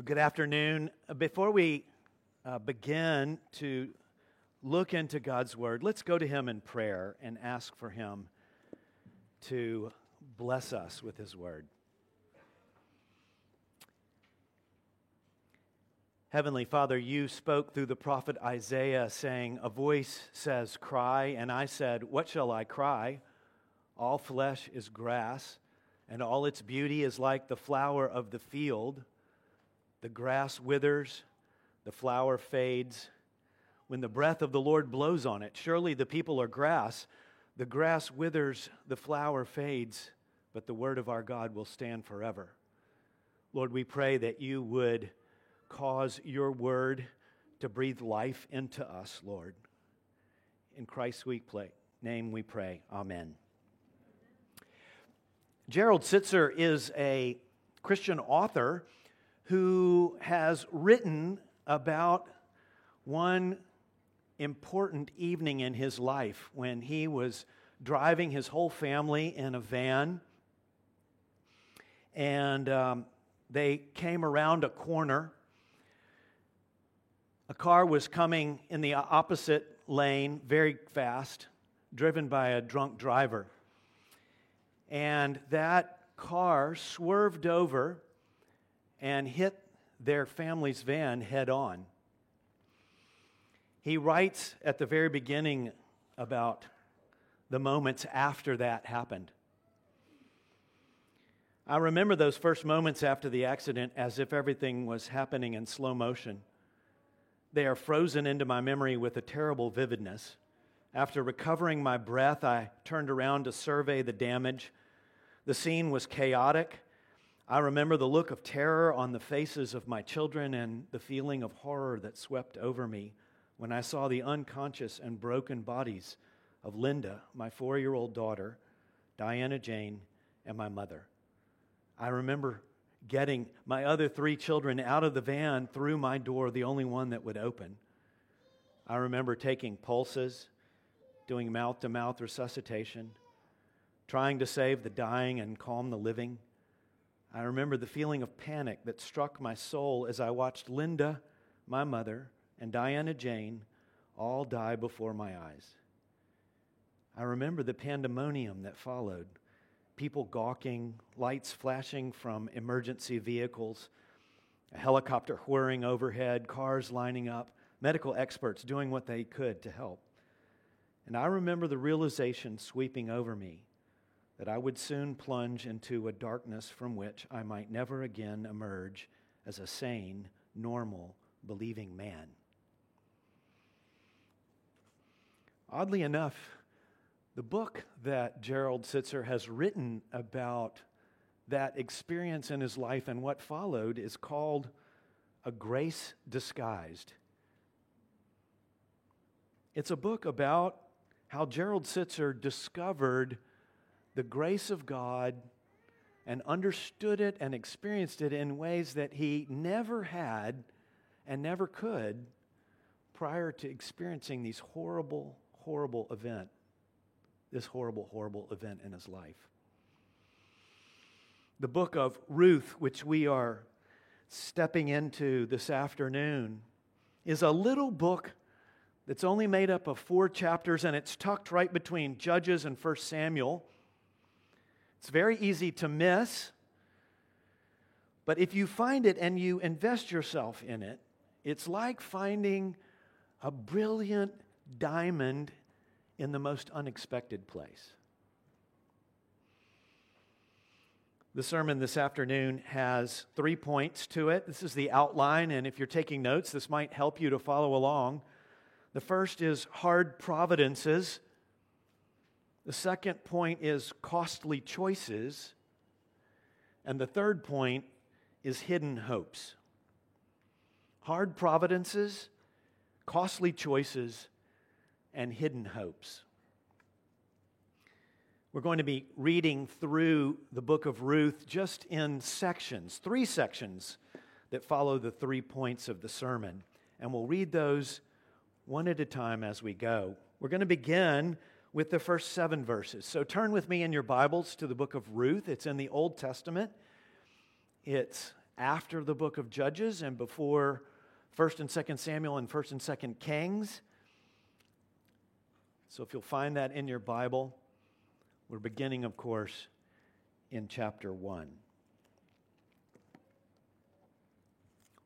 Well, good afternoon. Uh, Before we uh, begin to look into God's Word, let's go to Him in prayer and ask for Him to bless us with His Word. Heavenly Father, you spoke through the prophet Isaiah, saying, A voice says, Cry, and I said, What shall I cry? All flesh is grass, and all its beauty is like the flower of the field. The grass withers, the flower fades. When the breath of the Lord blows on it, surely the people are grass. The grass withers, the flower fades, but the word of our God will stand forever. Lord, we pray that you would cause your word to breathe life into us, Lord. In Christ's sweet name we pray. Amen. Gerald Sittser is a Christian author who has written about one important evening in his life when he was driving his whole family in a van and um, they came around a corner a car was coming in the opposite lane very fast, driven by a drunk driver. And that car swerved over and hit their family's van head on. He writes at the very beginning about the moments after that happened. I remember those first moments after the accident as if everything was happening in slow motion. They are frozen into my memory with a terrible vividness. After recovering my breath, I turned around to survey the damage. The scene was chaotic. I remember the look of terror on the faces of my children and the feeling of horror that swept over me when I saw the unconscious and broken bodies of Linda, my four year old daughter, Diana Jane, and my mother. I remember getting my other three children out of the van through my door, the only one that would open. I remember taking pulses, doing mouth to mouth resuscitation, trying to save the dying and calm the living. I remember the feeling of panic that struck my soul as I watched Linda, my mother, and Diana Jane all die before my eyes. I remember the pandemonium that followed people gawking, lights flashing from emergency vehicles, a helicopter whirring overhead, cars lining up, medical experts doing what they could to help. And I remember the realization sweeping over me that I would soon plunge into a darkness from which I might never again emerge as a sane, normal, believing man. Oddly enough, the book that Gerald Sittser has written about that experience in his life and what followed is called A Grace Disguised. It's a book about how Gerald Sittser discovered the grace of God and understood it and experienced it in ways that he never had and never could prior to experiencing these horrible, horrible event, this horrible, horrible event in his life. The book of Ruth, which we are stepping into this afternoon, is a little book that's only made up of four chapters and it's tucked right between Judges and 1 Samuel. It's very easy to miss, but if you find it and you invest yourself in it, it's like finding a brilliant diamond in the most unexpected place. The sermon this afternoon has three points to it. This is the outline, and if you're taking notes, this might help you to follow along. The first is hard providences. The second point is costly choices. And the third point is hidden hopes. Hard providences, costly choices, and hidden hopes. We're going to be reading through the book of Ruth just in sections, three sections that follow the three points of the sermon. And we'll read those one at a time as we go. We're going to begin with the first seven verses. So turn with me in your Bibles to the book of Ruth. It's in the Old Testament, it's after the book of Judges and before 1st and 2nd Samuel and 1st and 2nd Kings. So if you'll find that in your Bible, we're beginning, of course, in chapter 1.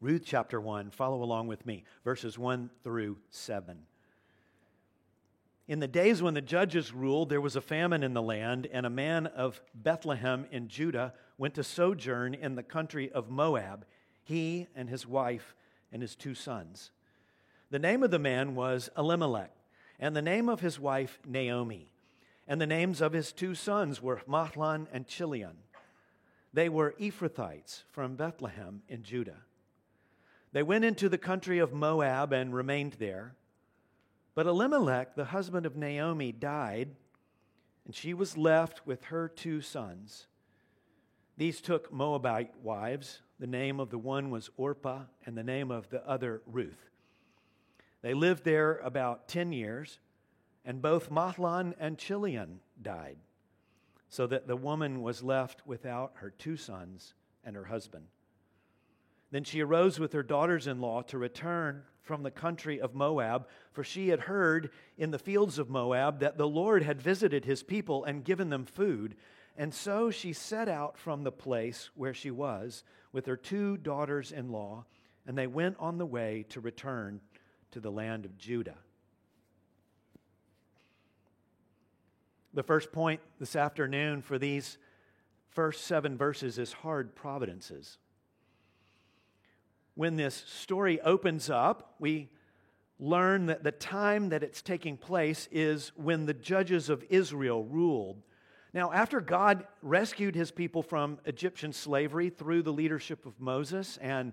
Ruth chapter 1, follow along with me, verses 1 through 7. In the days when the judges ruled, there was a famine in the land, and a man of Bethlehem in Judah went to sojourn in the country of Moab, he and his wife and his two sons. The name of the man was Elimelech, and the name of his wife Naomi, and the names of his two sons were Mahlon and Chilion. They were Ephrathites from Bethlehem in Judah. They went into the country of Moab and remained there. But Elimelech, the husband of Naomi, died, and she was left with her two sons. These took Moabite wives. The name of the one was Orpah, and the name of the other Ruth. They lived there about 10 years, and both Mahlon and Chilion died, so that the woman was left without her two sons and her husband. Then she arose with her daughters in law to return from the country of Moab, for she had heard in the fields of Moab that the Lord had visited his people and given them food. And so she set out from the place where she was with her two daughters in law, and they went on the way to return to the land of Judah. The first point this afternoon for these first seven verses is hard providences when this story opens up, we learn that the time that it's taking place is when the judges of Israel ruled. Now, after God rescued his people from Egyptian slavery through the leadership of Moses, and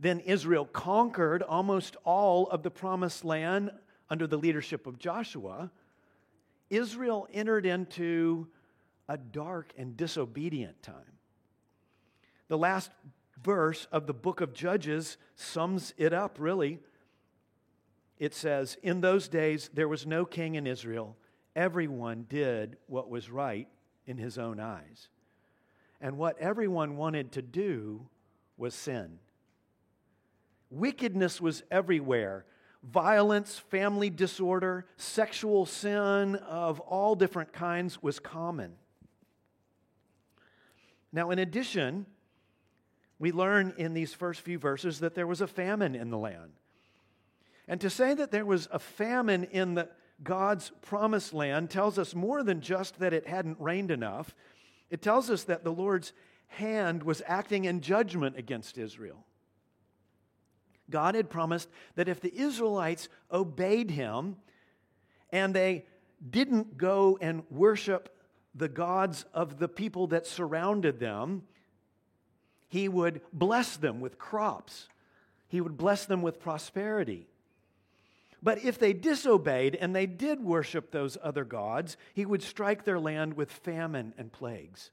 then Israel conquered almost all of the promised land under the leadership of Joshua, Israel entered into a dark and disobedient time. The last verse of the book of Judges sums it up, really. It says, In those days there was no king in Israel. Everyone did what was right in his own eyes. And what everyone wanted to do was sin. Wickedness was everywhere violence, family disorder, sexual sin of all different kinds was common. Now, in addition, we learn in these first few verses that there was a famine in the land. And to say that there was a famine in the, God's promised land tells us more than just that it hadn't rained enough. It tells us that the Lord's hand was acting in judgment against Israel. God had promised that if the Israelites obeyed him and they didn't go and worship the gods of the people that surrounded them, he would bless them with crops, He would bless them with prosperity. But if they disobeyed and they did worship those other gods, He would strike their land with famine and plagues.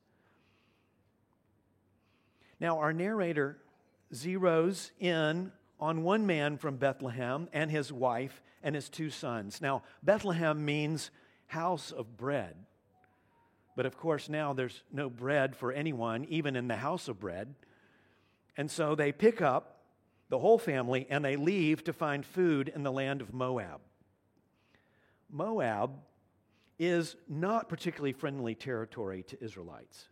Now, our narrator zeroes in on one man from Bethlehem and his wife and his two sons. Now, Bethlehem means house of bread. But of course, now there's no bread for anyone, even in the house of bread. And so they pick up the whole family and they leave to find food in the land of Moab. Moab is not particularly friendly territory to Israelites.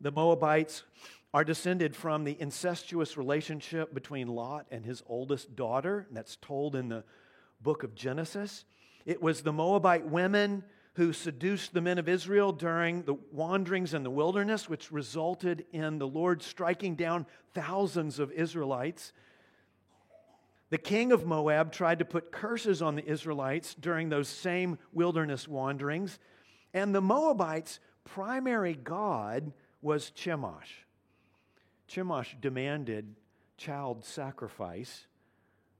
The Moabites are descended from the incestuous relationship between Lot and his oldest daughter, that's told in the book of Genesis. It was the Moabite women who seduced the men of Israel during the wanderings in the wilderness, which resulted in the Lord striking down thousands of Israelites. The king of Moab tried to put curses on the Israelites during those same wilderness wanderings. And the Moabites' primary god was Chemosh. Chemosh demanded child sacrifice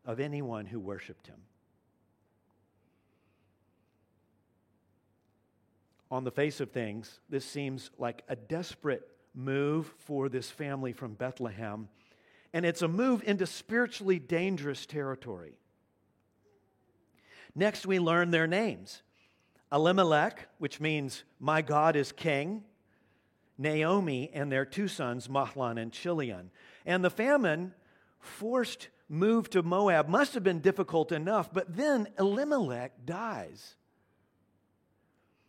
of anyone who worshiped him. On the face of things, this seems like a desperate move for this family from Bethlehem. And it's a move into spiritually dangerous territory. Next, we learn their names Elimelech, which means my God is king, Naomi and their two sons, Mahlon and Chilion. And the famine forced move to Moab must have been difficult enough, but then Elimelech dies.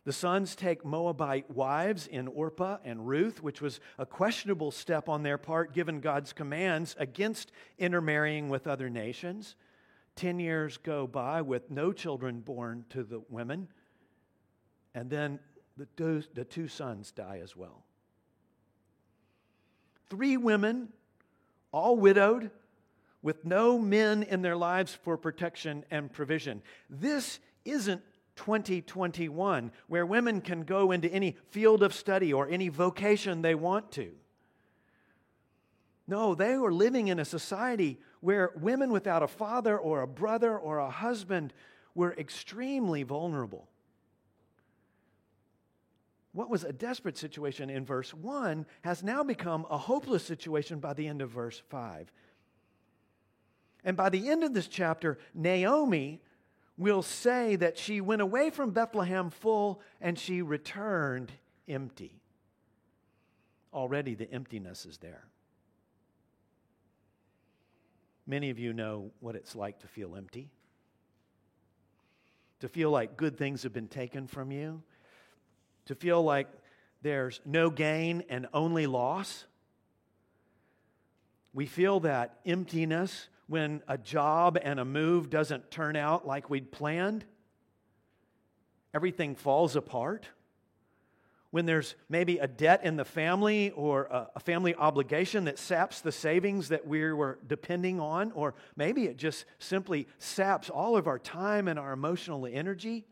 The sons take Moabite wives in Orpah and Ruth, which was a questionable step on their part given God's commands against intermarrying with other nations. Ten years go by with no children born to the women, and then the two, the two sons die as well. Three women, all widowed, with no men in their lives for protection and provision. This isn't 2021, where women can go into any field of study or any vocation they want to. No, they were living in a society where women without a father or a brother or a husband were extremely vulnerable. What was a desperate situation in verse 1 has now become a hopeless situation by the end of verse 5. And by the end of this chapter, Naomi will say that she went away from Bethlehem full and she returned empty. Already the emptiness is there. Many of you know what it's like to feel empty, to feel like good things have been taken from you, to feel like there's no gain and only loss. We feel that emptiness when a job and a move doesn't turn out like we'd planned. Everything falls apart. When there's maybe a debt in the family or a, family obligation that saps the savings that we were depending on, or maybe it just simply saps all of our time and our emotional energy.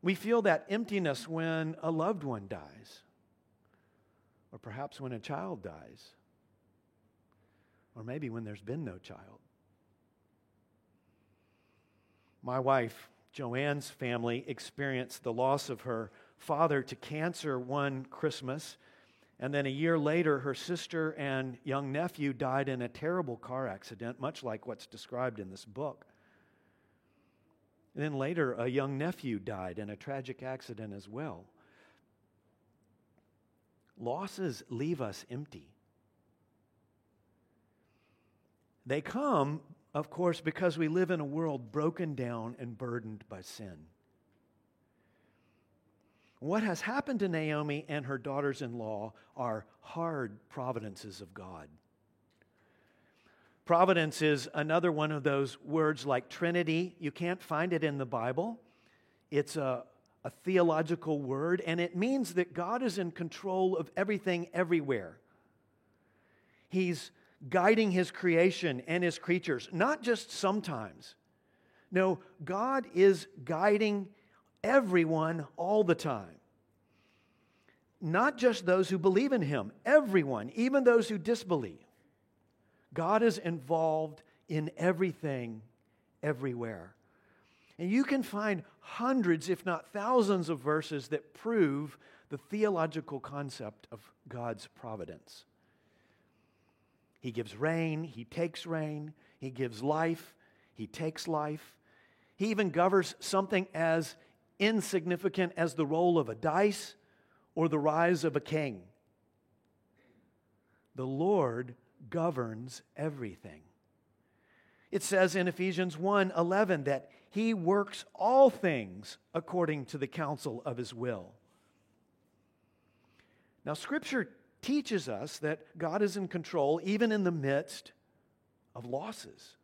We feel that emptiness when a loved one dies, or perhaps when a child dies or maybe when there's been no child. My wife, Joanne's family, experienced the loss of her father to cancer one Christmas. And then a year later, her sister and young nephew died in a terrible car accident, much like what's described in this book. And then later, a young nephew died in a tragic accident as well. Losses leave us empty. They come, of course, because we live in a world broken down and burdened by sin. What has happened to Naomi and her daughters in law are hard providences of God. Providence is another one of those words like Trinity. You can't find it in the Bible. It's a, a theological word, and it means that God is in control of everything everywhere. He's guiding his creation and his creatures, not just sometimes. No, God is guiding everyone all the time. Not just those who believe in him, everyone, even those who disbelieve. God is involved in everything, everywhere. And you can find hundreds, if not thousands, of verses that prove the theological concept of God's providence. He gives rain, He takes rain, He gives life, He takes life. He even governs something as insignificant as the roll of a dice or the rise of a king. The Lord governs everything. It says in Ephesians 1 11 that he works all things according to the counsel of his will. Now, Scripture teaches us that God is in control even in the midst of losses.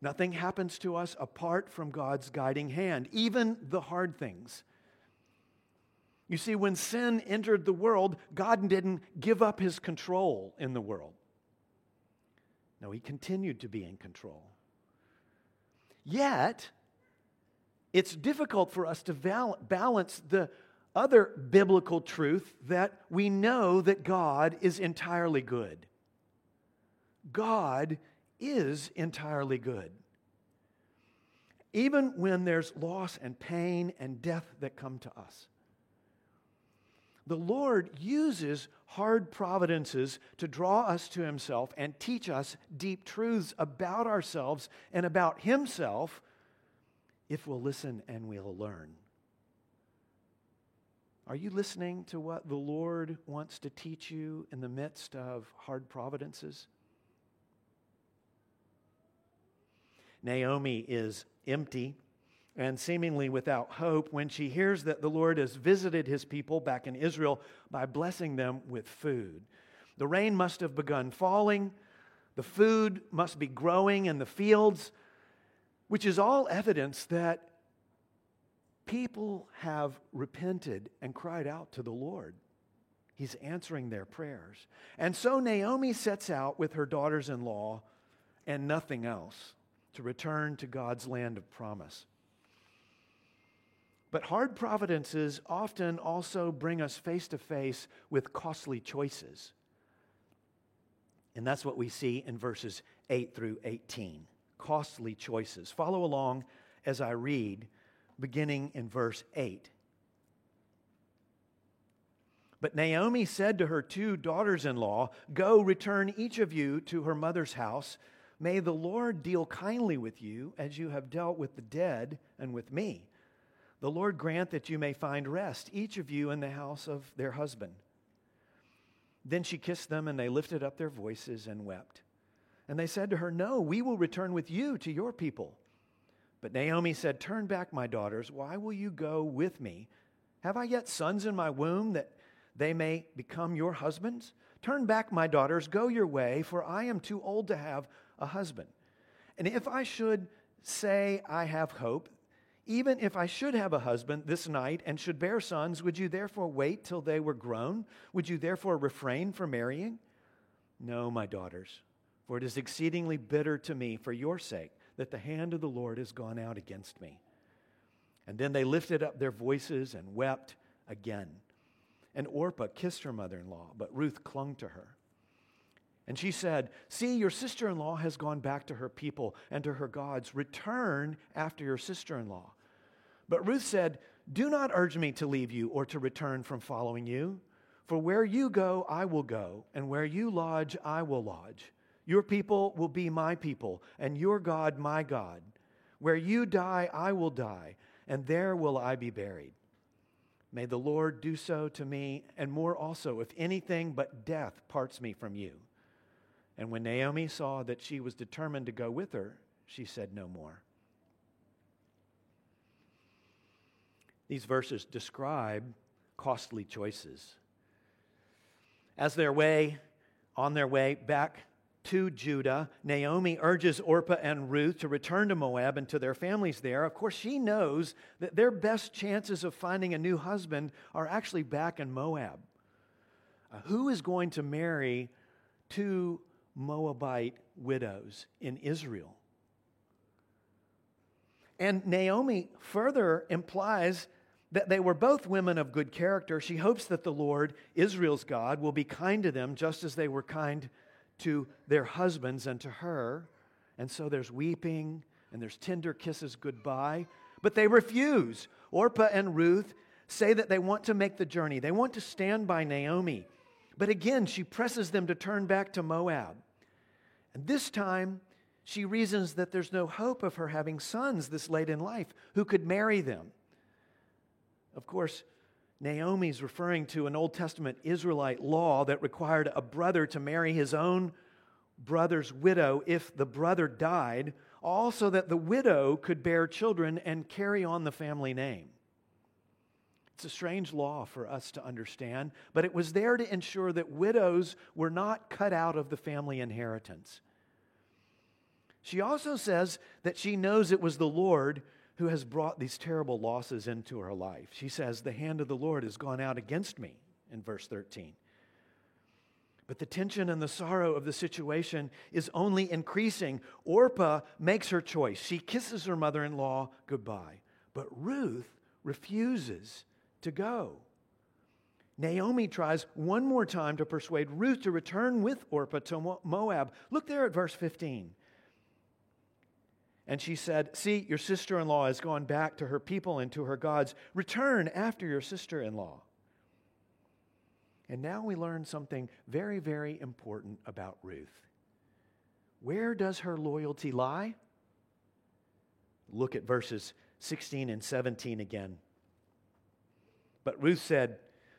Nothing happens to us apart from God's guiding hand, even the hard things. You see, when sin entered the world, God didn't give up his control in the world. No, he continued to be in control. Yet, it's difficult for us to balance the other biblical truth that we know that God is entirely good. God is entirely good. Even when there's loss and pain and death that come to us. The Lord uses hard providences to draw us to Himself and teach us deep truths about ourselves and about Himself if we'll listen and we'll learn. Are you listening to what the Lord wants to teach you in the midst of hard providences? Naomi is empty and seemingly without hope when she hears that the Lord has visited his people back in Israel by blessing them with food. The rain must have begun falling, the food must be growing in the fields, which is all evidence that people have repented and cried out to the Lord. He's answering their prayers. And so Naomi sets out with her daughters in law and nothing else to return to God's land of promise. But hard providences often also bring us face to face with costly choices. And that's what we see in verses 8 through 18. Costly choices. Follow along as I read, beginning in verse 8. But Naomi said to her two daughters in law, Go, return each of you to her mother's house. May the Lord deal kindly with you as you have dealt with the dead and with me. The Lord grant that you may find rest, each of you in the house of their husband. Then she kissed them, and they lifted up their voices and wept. And they said to her, No, we will return with you to your people. But Naomi said, Turn back, my daughters. Why will you go with me? Have I yet sons in my womb that they may become your husbands? Turn back, my daughters, go your way, for I am too old to have a husband. And if I should say I have hope, even if I should have a husband this night and should bear sons, would you therefore wait till they were grown? Would you therefore refrain from marrying? No, my daughters, for it is exceedingly bitter to me for your sake that the hand of the Lord has gone out against me. And then they lifted up their voices and wept again. And Orpah kissed her mother in law, but Ruth clung to her. And she said, See, your sister in law has gone back to her people and to her gods. Return after your sister in law. But Ruth said, Do not urge me to leave you or to return from following you. For where you go, I will go, and where you lodge, I will lodge. Your people will be my people, and your God my God. Where you die, I will die, and there will I be buried. May the Lord do so to me, and more also, if anything but death parts me from you. And when Naomi saw that she was determined to go with her, she said no more. These verses describe costly choices. As their way, on their way back to Judah, Naomi urges Orpah and Ruth to return to Moab and to their families there. Of course, she knows that their best chances of finding a new husband are actually back in Moab. Uh, who is going to marry two Moabite widows in Israel? And Naomi further implies that they were both women of good character. She hopes that the Lord, Israel's God, will be kind to them just as they were kind to their husbands and to her. And so there's weeping and there's tender kisses goodbye. But they refuse. Orpah and Ruth say that they want to make the journey, they want to stand by Naomi. But again, she presses them to turn back to Moab. And this time, she reasons that there's no hope of her having sons this late in life who could marry them. Of course, Naomi's referring to an Old Testament Israelite law that required a brother to marry his own brother's widow if the brother died, also that the widow could bear children and carry on the family name. It's a strange law for us to understand, but it was there to ensure that widows were not cut out of the family inheritance. She also says that she knows it was the Lord who has brought these terrible losses into her life. She says, The hand of the Lord has gone out against me, in verse 13. But the tension and the sorrow of the situation is only increasing. Orpah makes her choice. She kisses her mother in law goodbye. But Ruth refuses to go. Naomi tries one more time to persuade Ruth to return with Orpah to Moab. Look there at verse 15. And she said, See, your sister in law has gone back to her people and to her gods. Return after your sister in law. And now we learn something very, very important about Ruth. Where does her loyalty lie? Look at verses 16 and 17 again. But Ruth said,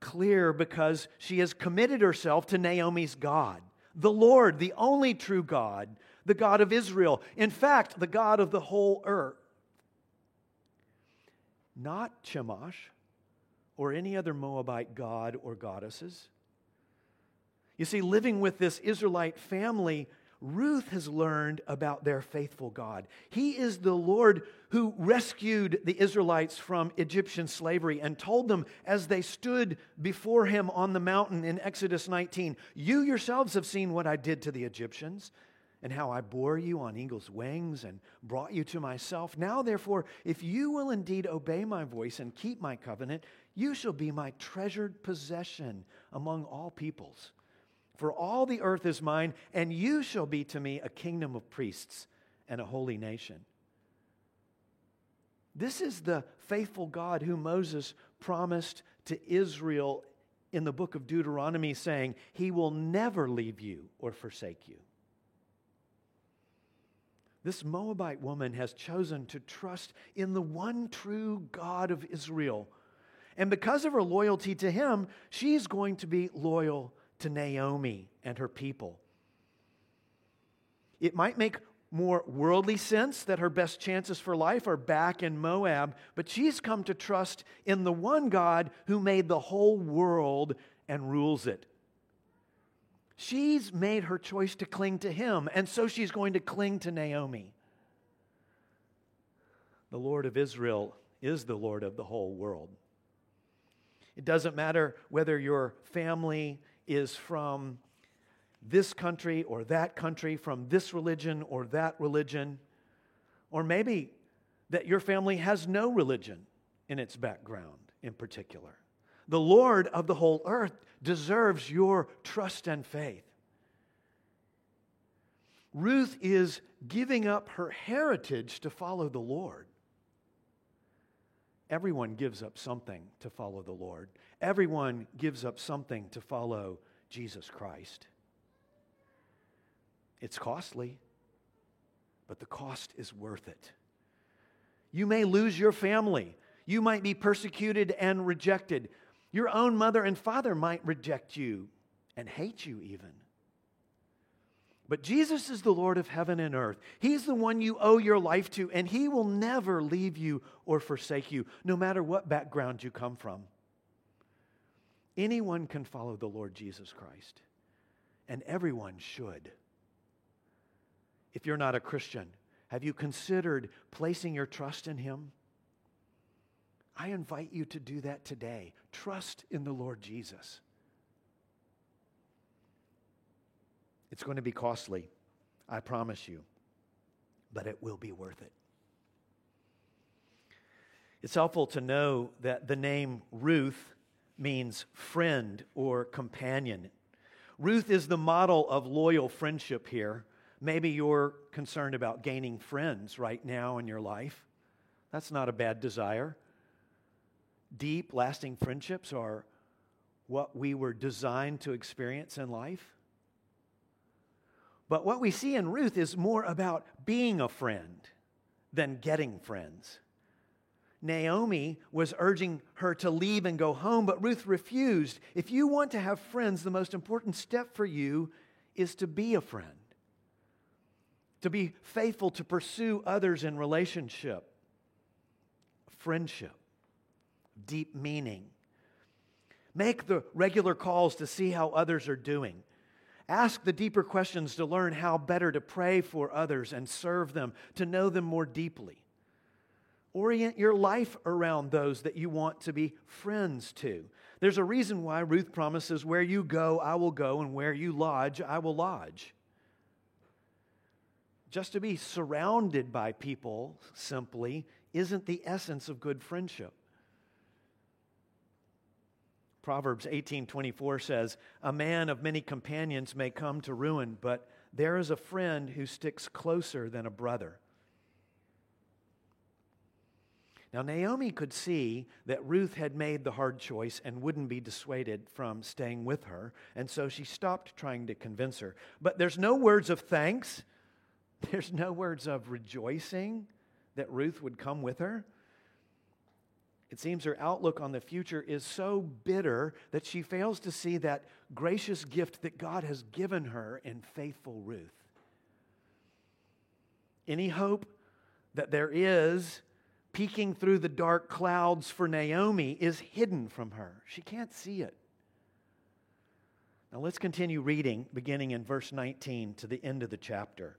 clear because she has committed herself to Naomi's God, the Lord, the only true God, the God of Israel. In fact, the God of the whole earth. Not Chemosh or any other Moabite god or goddesses. You see, living with this Israelite family Ruth has learned about their faithful God. He is the Lord who rescued the Israelites from Egyptian slavery and told them as they stood before him on the mountain in Exodus 19 You yourselves have seen what I did to the Egyptians and how I bore you on eagle's wings and brought you to myself. Now, therefore, if you will indeed obey my voice and keep my covenant, you shall be my treasured possession among all peoples. For all the earth is mine, and you shall be to me a kingdom of priests and a holy nation. This is the faithful God who Moses promised to Israel in the book of Deuteronomy, saying, He will never leave you or forsake you. This Moabite woman has chosen to trust in the one true God of Israel. And because of her loyalty to him, she's going to be loyal to Naomi and her people. It might make more worldly sense that her best chances for life are back in Moab, but she's come to trust in the one God who made the whole world and rules it. She's made her choice to cling to him, and so she's going to cling to Naomi. The Lord of Israel is the Lord of the whole world. It doesn't matter whether your family is from this country or that country, from this religion or that religion, or maybe that your family has no religion in its background in particular. The Lord of the whole earth deserves your trust and faith. Ruth is giving up her heritage to follow the Lord. Everyone gives up something to follow the Lord. Everyone gives up something to follow Jesus Christ. It's costly, but the cost is worth it. You may lose your family. You might be persecuted and rejected. Your own mother and father might reject you and hate you, even. But Jesus is the Lord of heaven and earth. He's the one you owe your life to, and He will never leave you or forsake you, no matter what background you come from. Anyone can follow the Lord Jesus Christ, and everyone should. If you're not a Christian, have you considered placing your trust in Him? I invite you to do that today. Trust in the Lord Jesus. It's going to be costly, I promise you, but it will be worth it. It's helpful to know that the name Ruth means friend or companion. Ruth is the model of loyal friendship here. Maybe you're concerned about gaining friends right now in your life. That's not a bad desire. Deep, lasting friendships are what we were designed to experience in life. But what we see in Ruth is more about being a friend than getting friends. Naomi was urging her to leave and go home, but Ruth refused. If you want to have friends, the most important step for you is to be a friend, to be faithful to pursue others in relationship, friendship, deep meaning. Make the regular calls to see how others are doing. Ask the deeper questions to learn how better to pray for others and serve them, to know them more deeply. Orient your life around those that you want to be friends to. There's a reason why Ruth promises, Where you go, I will go, and where you lodge, I will lodge. Just to be surrounded by people simply isn't the essence of good friendship. Proverbs 18:24 says, "A man of many companions may come to ruin, but there is a friend who sticks closer than a brother." Now, Naomi could see that Ruth had made the hard choice and wouldn't be dissuaded from staying with her, and so she stopped trying to convince her. But there's no words of thanks, there's no words of rejoicing that Ruth would come with her. It seems her outlook on the future is so bitter that she fails to see that gracious gift that God has given her in faithful Ruth. Any hope that there is peeking through the dark clouds for Naomi is hidden from her. She can't see it. Now let's continue reading, beginning in verse 19 to the end of the chapter.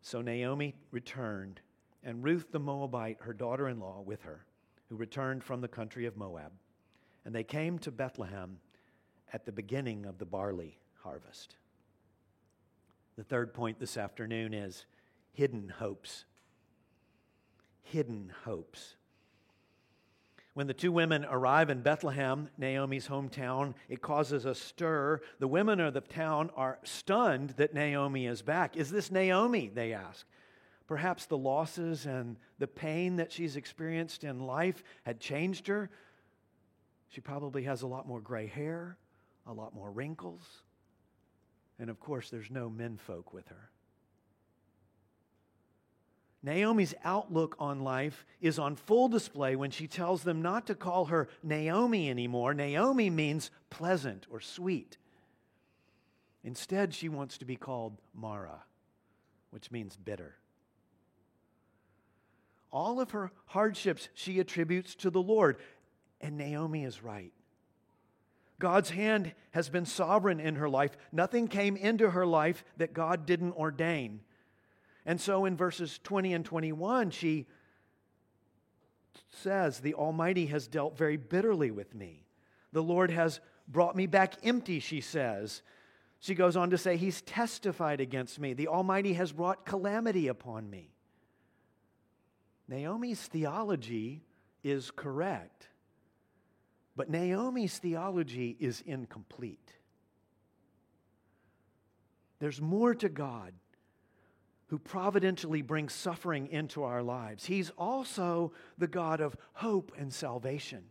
So Naomi returned, and Ruth the Moabite, her daughter in law, with her, who returned from the country of Moab. And they came to Bethlehem at the beginning of the barley harvest. The third point this afternoon is hidden hopes hidden hopes. When the two women arrive in Bethlehem, Naomi's hometown, it causes a stir. The women of the town are stunned that Naomi is back. Is this Naomi? They ask. Perhaps the losses and the pain that she's experienced in life had changed her. She probably has a lot more gray hair, a lot more wrinkles, and of course, there's no menfolk with her. Naomi's outlook on life is on full display when she tells them not to call her Naomi anymore. Naomi means pleasant or sweet. Instead, she wants to be called Mara, which means bitter. All of her hardships she attributes to the Lord, and Naomi is right. God's hand has been sovereign in her life. Nothing came into her life that God didn't ordain. And so in verses 20 and 21, she says, The Almighty has dealt very bitterly with me. The Lord has brought me back empty, she says. She goes on to say, He's testified against me. The Almighty has brought calamity upon me. Naomi's theology is correct, but Naomi's theology is incomplete. There's more to God who providentially brings suffering into our lives. He's also the God of hope and salvation,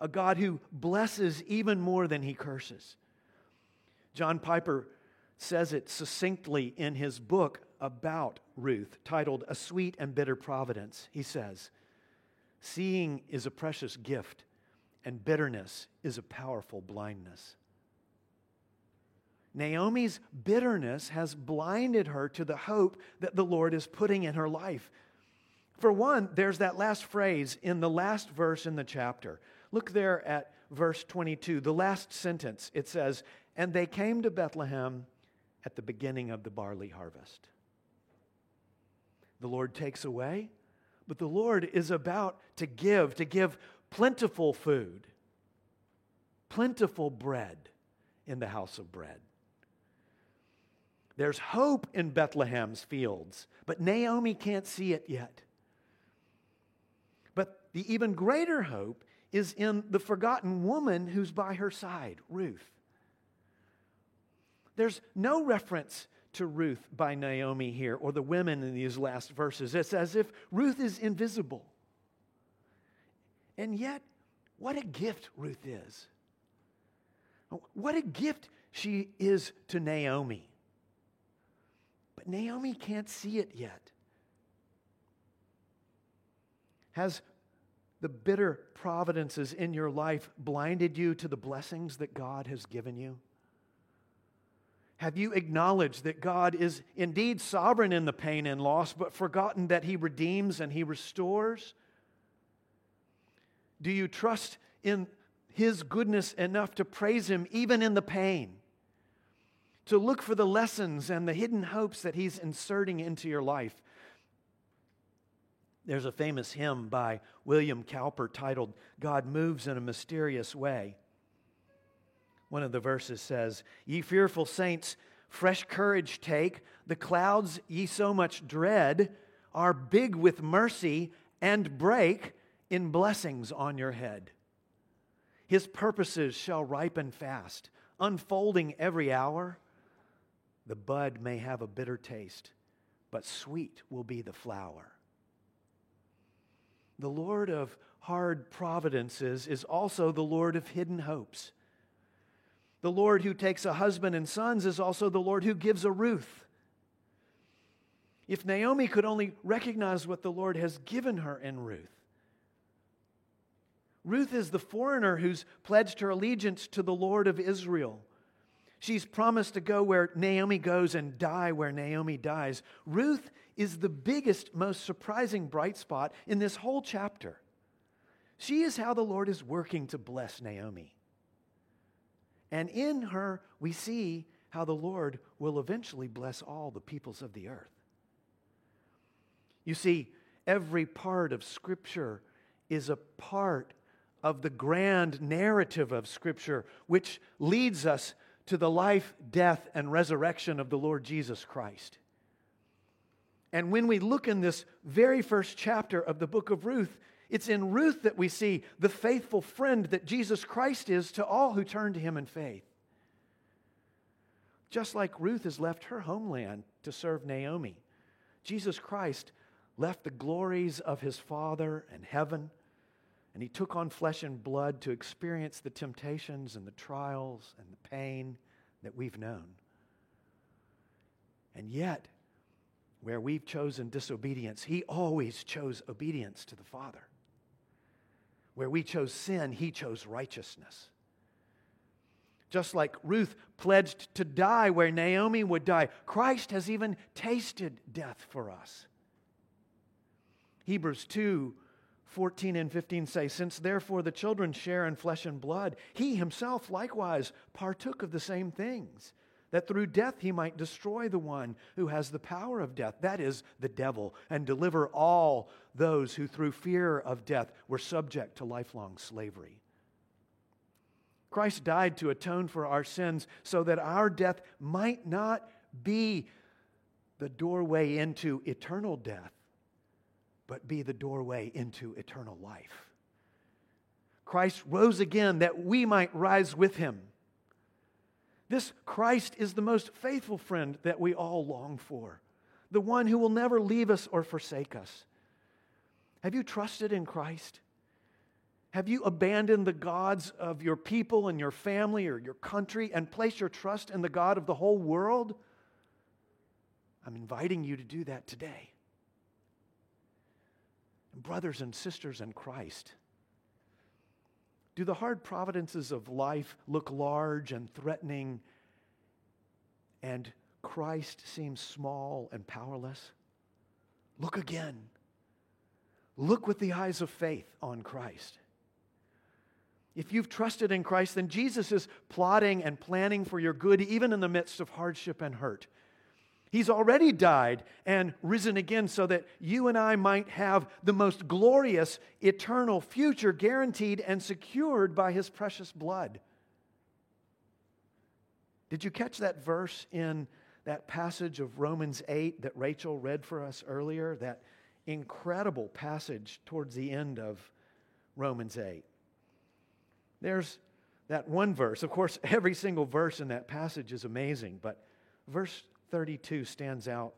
a God who blesses even more than he curses. John Piper says it succinctly in his book about Ruth, titled A Sweet and Bitter Providence. He says, Seeing is a precious gift, and bitterness is a powerful blindness. Naomi's bitterness has blinded her to the hope that the Lord is putting in her life. For one, there's that last phrase in the last verse in the chapter. Look there at verse 22, the last sentence. It says, And they came to Bethlehem at the beginning of the barley harvest. The Lord takes away, but the Lord is about to give, to give plentiful food, plentiful bread in the house of bread. There's hope in Bethlehem's fields, but Naomi can't see it yet. But the even greater hope is in the forgotten woman who's by her side, Ruth. There's no reference to Ruth by Naomi here or the women in these last verses. It's as if Ruth is invisible. And yet, what a gift Ruth is. What a gift she is to Naomi. But Naomi can't see it yet. Has the bitter providences in your life blinded you to the blessings that God has given you? Have you acknowledged that God is indeed sovereign in the pain and loss, but forgotten that He redeems and He restores? Do you trust in His goodness enough to praise Him even in the pain? To look for the lessons and the hidden hopes that He's inserting into your life. There's a famous hymn by William Cowper titled, God Moves in a Mysterious Way. One of the verses says, Ye fearful saints, fresh courage take. The clouds ye so much dread are big with mercy and break in blessings on your head. His purposes shall ripen fast, unfolding every hour. The bud may have a bitter taste, but sweet will be the flower. The Lord of hard providences is also the Lord of hidden hopes. The Lord who takes a husband and sons is also the Lord who gives a Ruth. If Naomi could only recognize what the Lord has given her in Ruth. Ruth is the foreigner who's pledged her allegiance to the Lord of Israel. She's promised to go where Naomi goes and die where Naomi dies. Ruth is the biggest, most surprising bright spot in this whole chapter. She is how the Lord is working to bless Naomi. And in her, we see how the Lord will eventually bless all the peoples of the earth. You see, every part of Scripture is a part of the grand narrative of Scripture, which leads us to the life, death, and resurrection of the Lord Jesus Christ. And when we look in this very first chapter of the book of Ruth, it's in Ruth that we see the faithful friend that Jesus Christ is to all who turn to him in faith. Just like Ruth has left her homeland to serve Naomi, Jesus Christ left the glories of his Father and heaven, and he took on flesh and blood to experience the temptations and the trials and the pain that we've known. And yet, where we've chosen disobedience, he always chose obedience to the Father. Where we chose sin, he chose righteousness. Just like Ruth pledged to die where Naomi would die, Christ has even tasted death for us. Hebrews 2 14 and 15 say, Since therefore the children share in flesh and blood, he himself likewise partook of the same things that through death he might destroy the one who has the power of death, that is, the devil, and deliver all those who through fear of death were subject to lifelong slavery. Christ died to atone for our sins so that our death might not be the doorway into eternal death, but be the doorway into eternal life. Christ rose again that we might rise with him. This Christ is the most faithful friend that we all long for, the one who will never leave us or forsake us. Have you trusted in Christ? Have you abandoned the gods of your people and your family or your country and placed your trust in the God of the whole world? I'm inviting you to do that today. Brothers and sisters in Christ, do the hard providences of life look large and threatening, and Christ seems small and powerless? Look again. Look with the eyes of faith on Christ. If you've trusted in Christ, then Jesus is plotting and planning for your good, even in the midst of hardship and hurt. He's already died and risen again so that you and I might have the most glorious eternal future guaranteed and secured by his precious blood. Did you catch that verse in that passage of Romans 8 that Rachel read for us earlier? That incredible passage towards the end of Romans 8. There's that one verse. Of course, every single verse in that passage is amazing, but verse 32 stands out.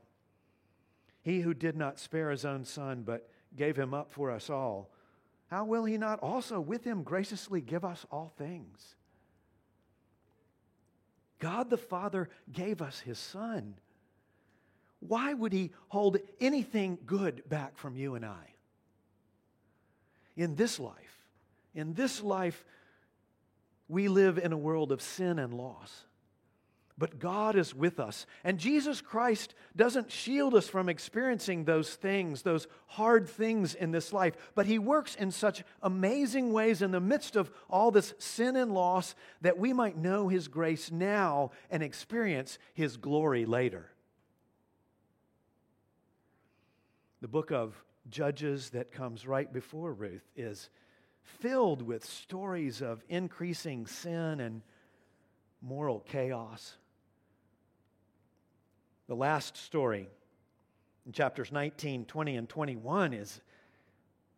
He who did not spare his own son, but gave him up for us all, how will he not also with him graciously give us all things? God the Father gave us his son. Why would he hold anything good back from you and I? In this life, in this life, we live in a world of sin and loss. But God is with us. And Jesus Christ doesn't shield us from experiencing those things, those hard things in this life. But He works in such amazing ways in the midst of all this sin and loss that we might know His grace now and experience His glory later. The book of Judges that comes right before Ruth is filled with stories of increasing sin and moral chaos. The last story in chapters 19, 20, and 21 is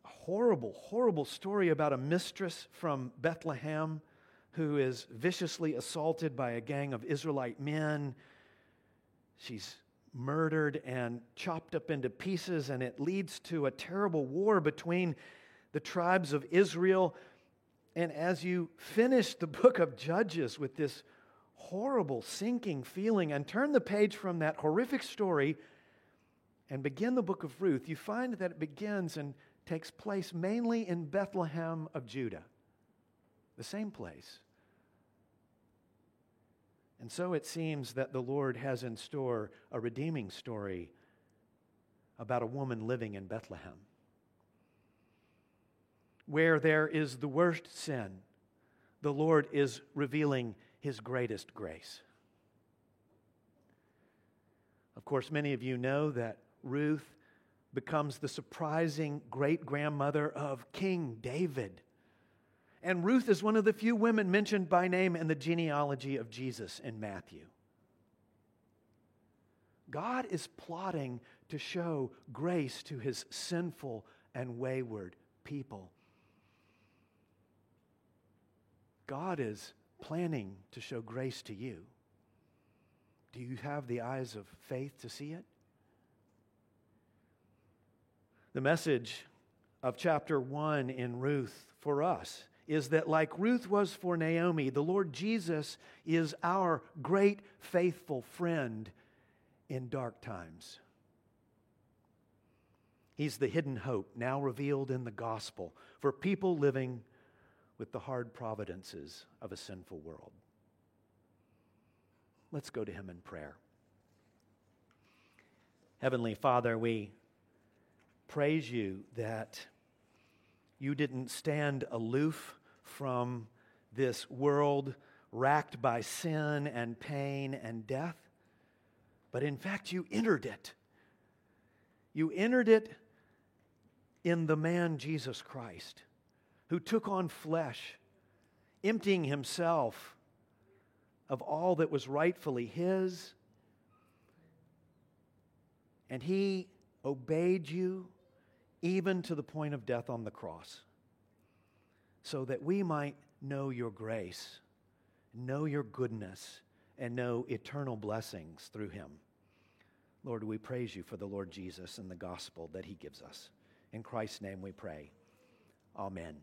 a horrible, horrible story about a mistress from Bethlehem who is viciously assaulted by a gang of Israelite men. She's murdered and chopped up into pieces, and it leads to a terrible war between the tribes of Israel. And as you finish the book of Judges with this horrible, sinking feeling and turn the page from that horrific story and begin the book of Ruth, you find that it begins and takes place mainly in Bethlehem of Judah, the same place. And so it seems that the Lord has in store a redeeming story about a woman living in Bethlehem. Where there is the worst sin, the Lord is revealing his greatest grace. Of course, many of you know that Ruth becomes the surprising great grandmother of King David. And Ruth is one of the few women mentioned by name in the genealogy of Jesus in Matthew. God is plotting to show grace to his sinful and wayward people. God is planning to show grace to you. Do you have the eyes of faith to see it? The message of chapter 1 in Ruth for us is that, like Ruth was for Naomi, the Lord Jesus is our great faithful friend in dark times. He's the hidden hope now revealed in the gospel for people living with the hard providences of a sinful world. Let's go to him in prayer. Heavenly Father, we praise you that you didn't stand aloof from this world racked by sin and pain and death, but in fact, you entered it. You entered it in the man Jesus Christ who took on flesh, emptying himself of all that was rightfully his. And he obeyed you even to the point of death on the cross, so that we might know your grace, know your goodness, and know eternal blessings through him. Lord, we praise you for the Lord Jesus and the gospel that he gives us. In Christ's name we pray. Amen.